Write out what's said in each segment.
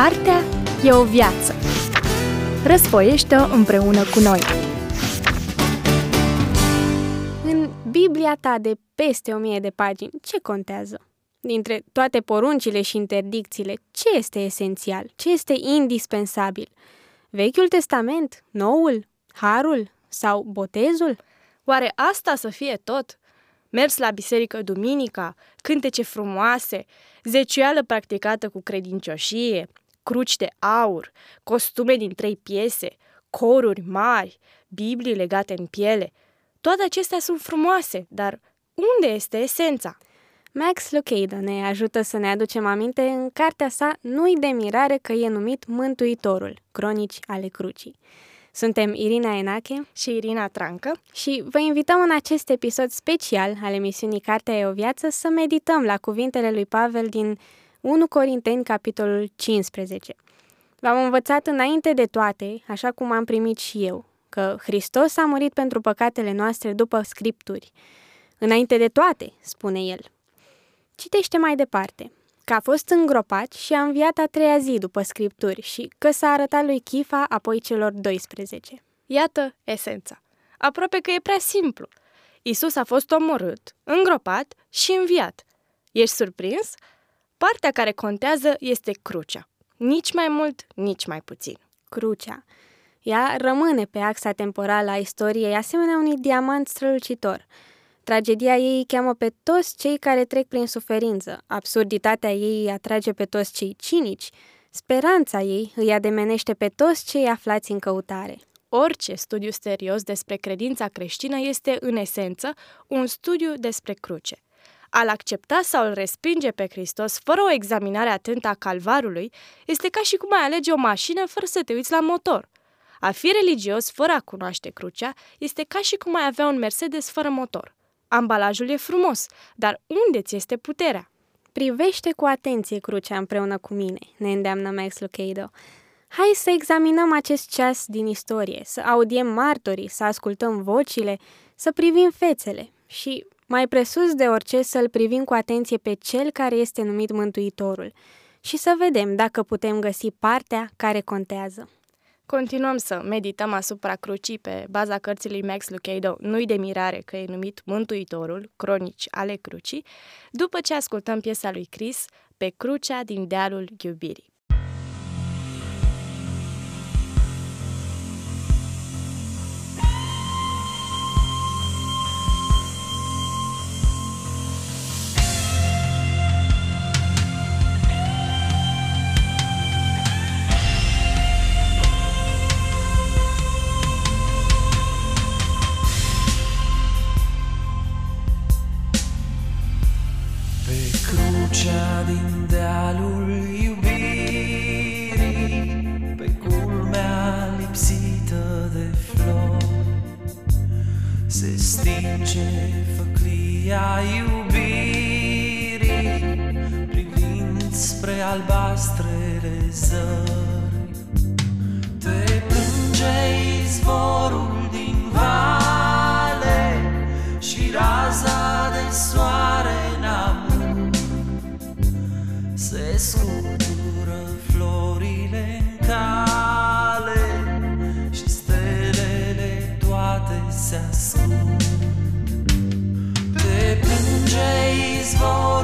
Cartea e o viață. Răsfoiește-o împreună cu noi. În Biblia ta de peste o mie de pagini, ce contează? Dintre toate poruncile și interdicțiile, ce este esențial? Ce este indispensabil? Vechiul Testament? Noul? Harul? Sau botezul? Oare asta să fie tot? Mers la biserică duminica, cântece frumoase, zeciuială practicată cu credincioșie, cruci de aur, costume din trei piese, coruri mari, Biblii legate în piele. Toate acestea sunt frumoase, dar unde este esența? Max Lucado ne ajută să ne aducem aminte în cartea sa Nu-i de mirare că e numit Mântuitorul, cronici ale crucii. Suntem Irina Enache și Irina Trancă și vă invităm în acest episod special al emisiunii Cartea e o viață să medităm la cuvintele lui Pavel din 1 Corinteni, capitolul 15. V-am învățat înainte de toate, așa cum am primit și eu, că Hristos a murit pentru păcatele noastre după scripturi. Înainte de toate, spune el. Citește mai departe că a fost îngropat și a înviat a treia zi după scripturi și că s-a arătat lui Chifa apoi celor 12. Iată esența. Aproape că e prea simplu. Isus a fost omorât, îngropat și înviat. Ești surprins? Partea care contează este crucea. Nici mai mult, nici mai puțin. Crucea. Ea rămâne pe axa temporală a istoriei, asemenea unui diamant strălucitor – Tragedia ei îi cheamă pe toți cei care trec prin suferință, absurditatea ei îi atrage pe toți cei cinici, speranța ei îi ademenește pe toți cei aflați în căutare. Orice studiu serios despre credința creștină este, în esență, un studiu despre cruce. Al accepta sau îl respinge pe Hristos fără o examinare atentă a calvarului este ca și cum ai alege o mașină fără să te uiți la motor. A fi religios fără a cunoaște crucea este ca și cum ai avea un Mercedes fără motor. Ambalajul e frumos, dar unde ți este puterea? Privește cu atenție crucea împreună cu mine, ne îndeamnă Max Lucado. Hai să examinăm acest ceas din istorie, să audiem martorii, să ascultăm vocile, să privim fețele și, mai presus de orice, să-l privim cu atenție pe cel care este numit Mântuitorul și să vedem dacă putem găsi partea care contează. Continuăm să medităm asupra crucii pe baza cărții lui Max Lucado, Nu-i de mirare că e numit Mântuitorul, cronici ale crucii, după ce ascultăm piesa lui Chris pe crucea din dealul iubirii. Oh.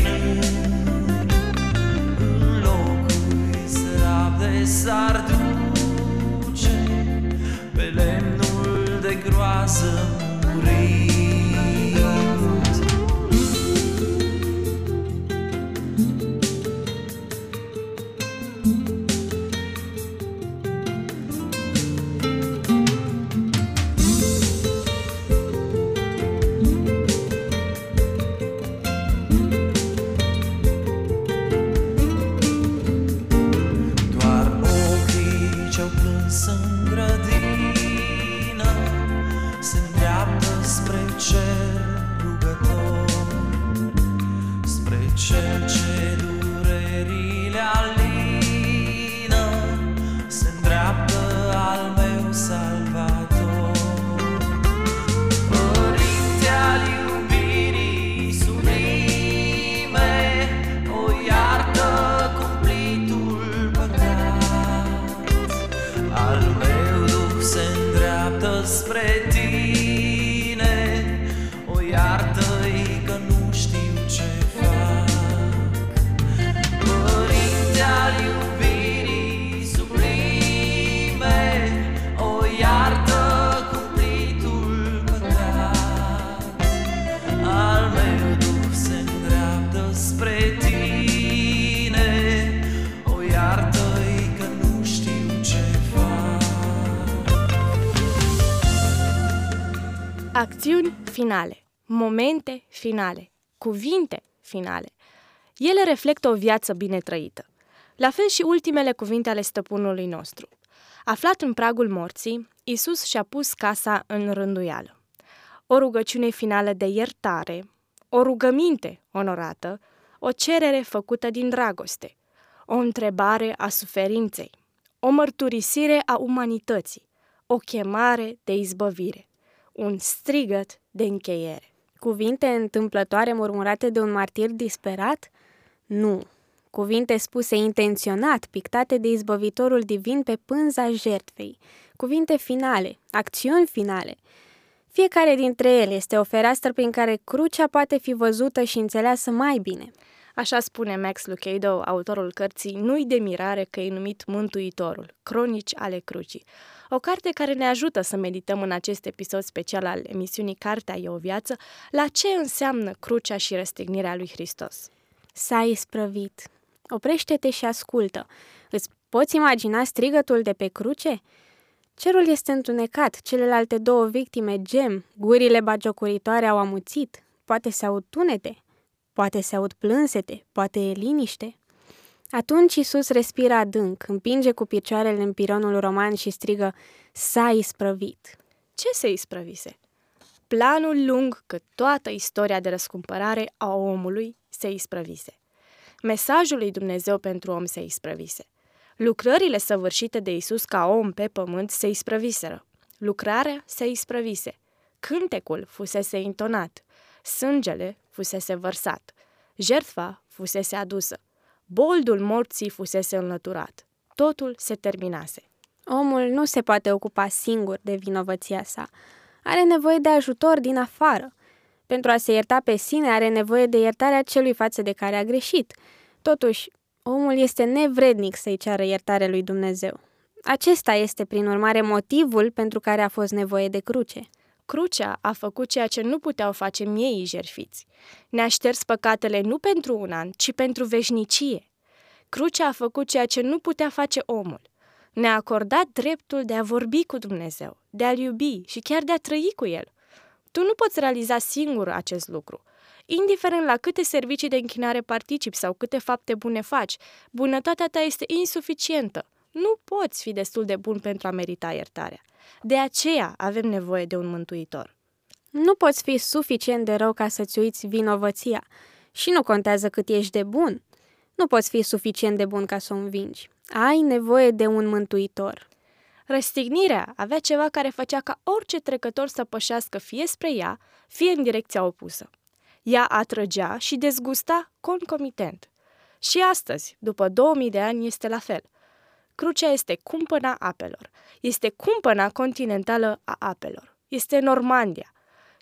groază murit Acțiuni finale, momente finale, cuvinte finale. Ele reflectă o viață bine trăită. La fel și ultimele cuvinte ale stăpânului nostru. Aflat în pragul morții, Isus și-a pus casa în rânduială. O rugăciune finală de iertare, o rugăminte onorată, o cerere făcută din dragoste, o întrebare a suferinței, o mărturisire a umanității, o chemare de izbăvire, un strigăt de încheiere. Cuvinte întâmplătoare murmurate de un martir disperat? Nu. Cuvinte spuse intenționat, pictate de izbăvitorul divin pe pânza jertfei. Cuvinte finale, acțiuni finale. Fiecare dintre ele este o fereastră prin care crucea poate fi văzută și înțeleasă mai bine. Așa spune Max Lucado, autorul cărții Nu-i de mirare că e numit Mântuitorul, Cronici ale Crucii. O carte care ne ajută să medităm în acest episod special al emisiunii Cartea e o viață la ce înseamnă crucea și răstignirea lui Hristos. S-a isprăvit. Oprește-te și ascultă. Îți poți imagina strigătul de pe cruce? Cerul este întunecat, celelalte două victime gem, gurile bagiocuritoare au amuțit, poate se aud tunete, poate se aud plânsete, poate e liniște. Atunci Isus respiră adânc, împinge cu picioarele în pironul roman și strigă, s-a isprăvit. Ce se isprăvise? Planul lung că toată istoria de răscumpărare a omului se isprăvise. Mesajul lui Dumnezeu pentru om se isprăvise. Lucrările săvârșite de Isus ca om pe pământ se isprăviseră. Lucrarea se isprăvise. Cântecul fusese intonat. Sângele fusese vărsat. Jertfa fusese adusă. Boldul morții fusese înlăturat. Totul se terminase. Omul nu se poate ocupa singur de vinovăția sa. Are nevoie de ajutor din afară. Pentru a se ierta pe sine, are nevoie de iertarea celui față de care a greșit. Totuși, omul este nevrednic să-i ceară iertare lui Dumnezeu. Acesta este, prin urmare, motivul pentru care a fost nevoie de cruce. Crucea a făcut ceea ce nu puteau face miei jerfiți. Ne-a șters păcatele nu pentru un an, ci pentru veșnicie. Crucea a făcut ceea ce nu putea face omul. Ne-a acordat dreptul de a vorbi cu Dumnezeu, de a-L iubi și chiar de a trăi cu El. Tu nu poți realiza singur acest lucru. Indiferent la câte servicii de închinare participi sau câte fapte bune faci, bunătatea ta este insuficientă. Nu poți fi destul de bun pentru a merita iertarea. De aceea avem nevoie de un mântuitor. Nu poți fi suficient de rău ca să-ți uiți vinovăția. Și nu contează cât ești de bun. Nu poți fi suficient de bun ca să o învingi. Ai nevoie de un mântuitor. Răstignirea avea ceva care făcea ca orice trecător să pășească fie spre ea, fie în direcția opusă. Ea atrăgea și dezgusta concomitent. Și astăzi, după 2000 de ani, este la fel. Crucea este cumpăna apelor. Este cumpăna continentală a apelor. Este Normandia.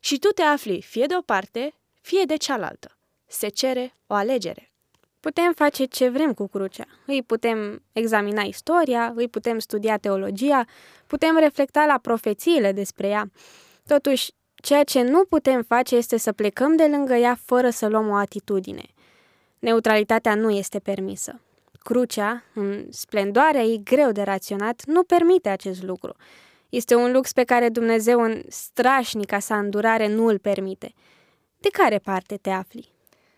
Și tu te afli fie de o parte, fie de cealaltă. se cere o alegere. Putem face ce vrem cu crucea. Îi putem examina istoria, îi putem studia teologia, putem reflecta la profețiile despre ea. Totuși, ceea ce nu putem face este să plecăm de lângă ea fără să luăm o atitudine. Neutralitatea nu este permisă. Crucea, în splendoarea ei greu de raționat, nu permite acest lucru. Este un lux pe care Dumnezeu în strașnica sa îndurare nu îl permite. De care parte te afli?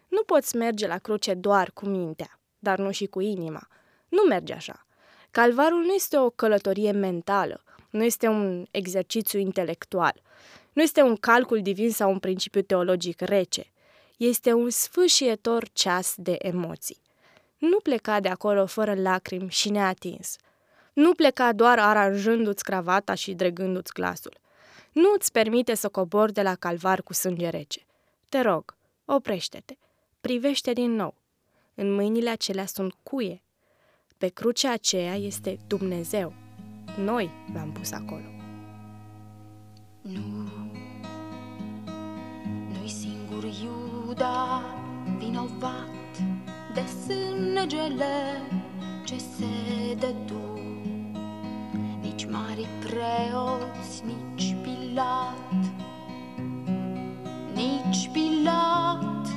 Nu poți merge la cruce doar cu mintea, dar nu și cu inima. Nu merge așa. Calvarul nu este o călătorie mentală, nu este un exercițiu intelectual, nu este un calcul divin sau un principiu teologic rece. Este un sfâșietor ceas de emoții. Nu pleca de acolo fără lacrimi și neatins. Nu pleca doar aranjându-ți cravata și dregându-ți glasul. Nu îți permite să cobori de la calvar cu sânge rece. Te rog, oprește-te privește din nou. În mâinile acelea sunt cuie. Pe crucea aceea este Dumnezeu. Noi l-am pus acolo. Nu, nu-i singur Iuda vinovat de sângele ce se dădu. Nici mari preoți, nici Pilat, nici Pilat,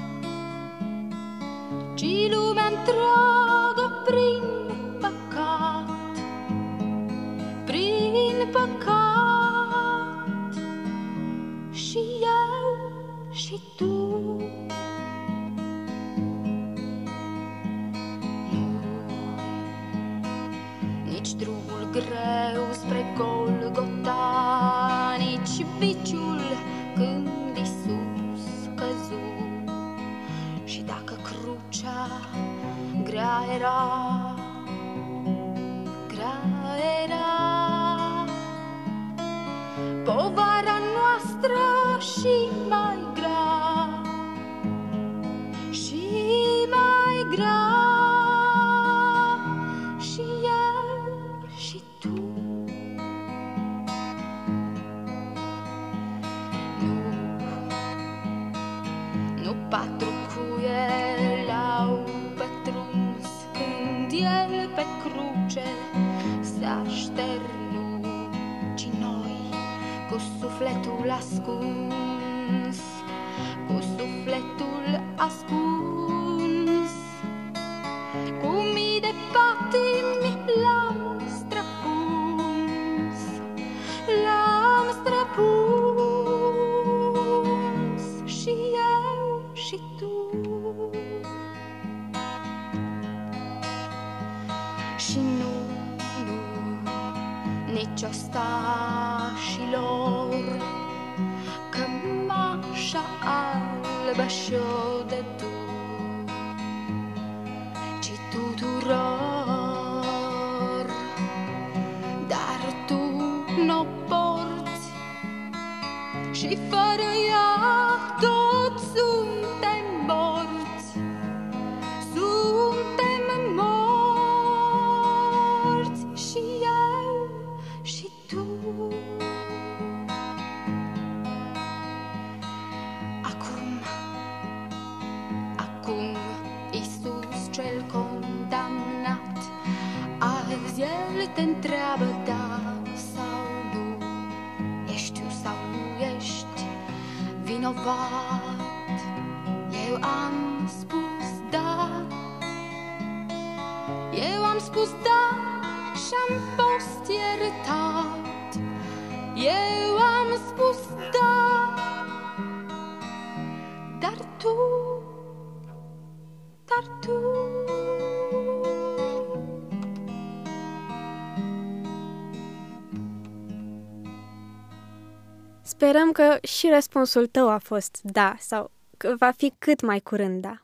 ci lumea întreagă greu spre Golgota, nici viciul când grea era, sufletul ascuns, cu sufletul ascuns, cu mii de patimi l-am străpuns, l-am străpuns și eu și tu. Și nu, nu, nici ostașilor Cămașa albă și-o dădu Ci tuturor Dar tu n-o porți Și fără ea El te întreabă da sau nu? Ești tu sau nu ești vinovat? Eu am spus da. Eu am spus da Sperăm că și răspunsul tău a fost da sau că va fi cât mai curând da.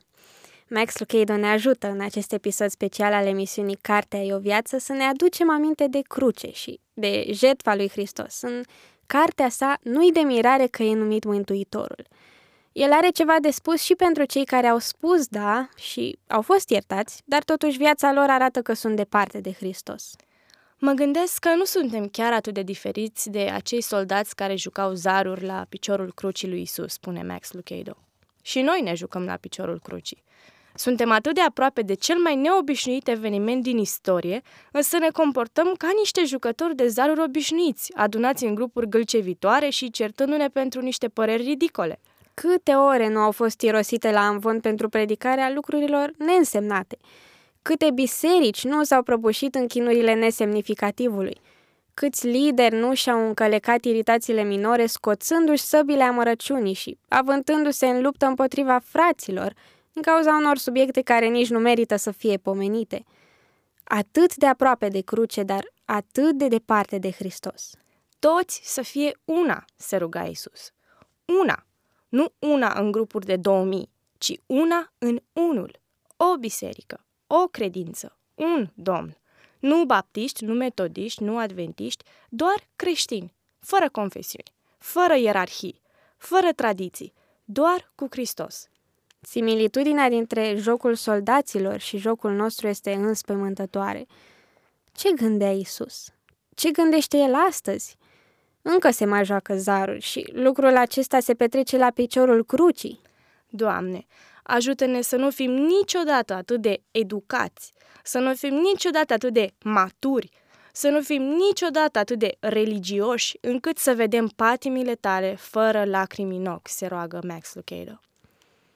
Max Lucado ne ajută în acest episod special al emisiunii Cartea e o viață să ne aducem aminte de cruce și de jertfa lui Hristos. În cartea sa nu-i de mirare că e numit Mântuitorul. El are ceva de spus și pentru cei care au spus da și au fost iertați, dar totuși viața lor arată că sunt departe de Hristos. Mă gândesc că nu suntem chiar atât de diferiți de acei soldați care jucau zaruri la piciorul crucii lui Isus, spune Max Lucado. Și noi ne jucăm la piciorul crucii. Suntem atât de aproape de cel mai neobișnuit eveniment din istorie, însă ne comportăm ca niște jucători de zaruri obișnuiți, adunați în grupuri gâlcevitoare și certându-ne pentru niște păreri ridicole. Câte ore nu au fost irosite la amvon pentru predicarea lucrurilor neînsemnate? Câte biserici nu s-au prăbușit în chinurile nesemnificativului? Câți lideri nu și-au încălecat iritațiile minore scoțându-și săbile amărăciunii și avântându-se în luptă împotriva fraților, din cauza unor subiecte care nici nu merită să fie pomenite. Atât de aproape de cruce, dar atât de departe de Hristos. Toți să fie una, se ruga Isus. Una, nu una în grupuri de 2000, ci una în unul. O biserică, o credință, un domn. Nu baptiști, nu metodiști, nu adventiști, doar creștini, fără confesiuni, fără ierarhii, fără tradiții, doar cu Hristos. Similitudinea dintre jocul soldaților și jocul nostru este înspăimântătoare. Ce gândea Isus? Ce gândește el astăzi? Încă se mai joacă zaruri și lucrul acesta se petrece la piciorul crucii. Doamne, ajută-ne să nu fim niciodată atât de educați, să nu fim niciodată atât de maturi, să nu fim niciodată atât de religioși încât să vedem patimile tale fără lacrimi în ochi, se roagă Max Lucado.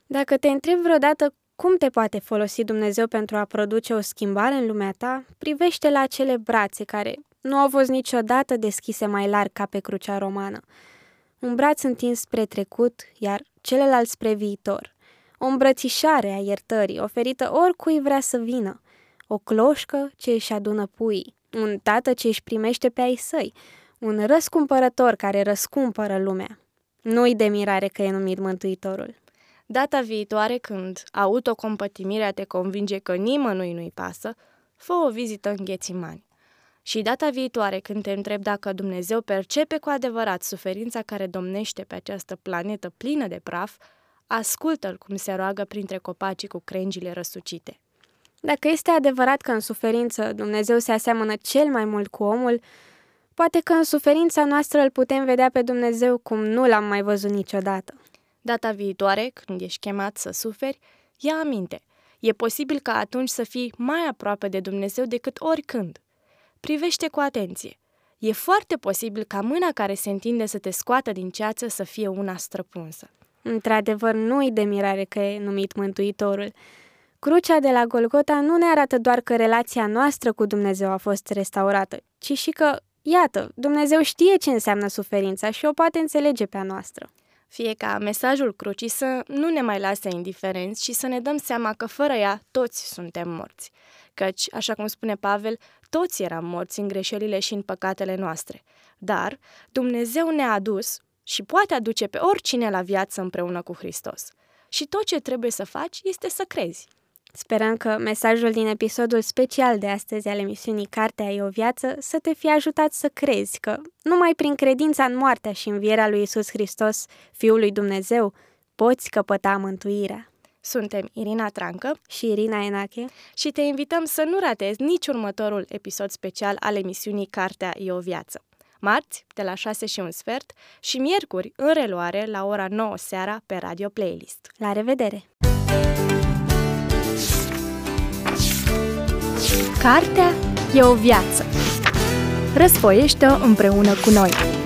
Dacă te întrebi vreodată cum te poate folosi Dumnezeu pentru a produce o schimbare în lumea ta, privește la acele brațe care nu au fost niciodată deschise mai larg ca pe crucea romană. Un braț întins spre trecut, iar celălalt spre viitor. O îmbrățișare a iertării, oferită oricui vrea să vină. O cloșcă ce își adună puii. Un tată ce își primește pe ai săi. Un răscumpărător care răscumpără lumea. Nu-i de mirare că e numit Mântuitorul. Data viitoare, când autocompătimirea te convinge că nimănui nu-i pasă, fă o vizită în Ghețimani. Și data viitoare, când te întreb dacă Dumnezeu percepe cu adevărat suferința care domnește pe această planetă plină de praf, ascultă-l cum se roagă printre copacii cu crengile răsucite. Dacă este adevărat că în suferință Dumnezeu se aseamănă cel mai mult cu omul, poate că în suferința noastră îl putem vedea pe Dumnezeu cum nu l-am mai văzut niciodată. Data viitoare, când ești chemat să suferi, ia aminte. E posibil ca atunci să fii mai aproape de Dumnezeu decât oricând. Privește cu atenție. E foarte posibil ca mâna care se întinde să te scoată din ceață să fie una străpunsă. Într-adevăr, nu-i de mirare că e numit Mântuitorul. Crucea de la Golgota nu ne arată doar că relația noastră cu Dumnezeu a fost restaurată, ci și că, iată, Dumnezeu știe ce înseamnă suferința și o poate înțelege pe a noastră fie ca mesajul crucii să nu ne mai lase indiferenți și să ne dăm seama că fără ea toți suntem morți. Căci, așa cum spune Pavel, toți eram morți în greșelile și în păcatele noastre. Dar Dumnezeu ne-a adus și poate aduce pe oricine la viață împreună cu Hristos. Și tot ce trebuie să faci este să crezi. Sperăm că mesajul din episodul special de astăzi al emisiunii Cartea e o viață să te fie ajutat să crezi că numai prin credința în moartea și învierea lui Isus Hristos, Fiul lui Dumnezeu, poți căpăta mântuirea. Suntem Irina Trancă și Irina Enache și te invităm să nu ratezi nici următorul episod special al emisiunii Cartea e o viață. Marți, de la 6 și un sfert, și miercuri, în reluare, la ora 9 seara, pe Radio Playlist. La revedere! Cartea e o viață. Răsfoiește împreună cu noi!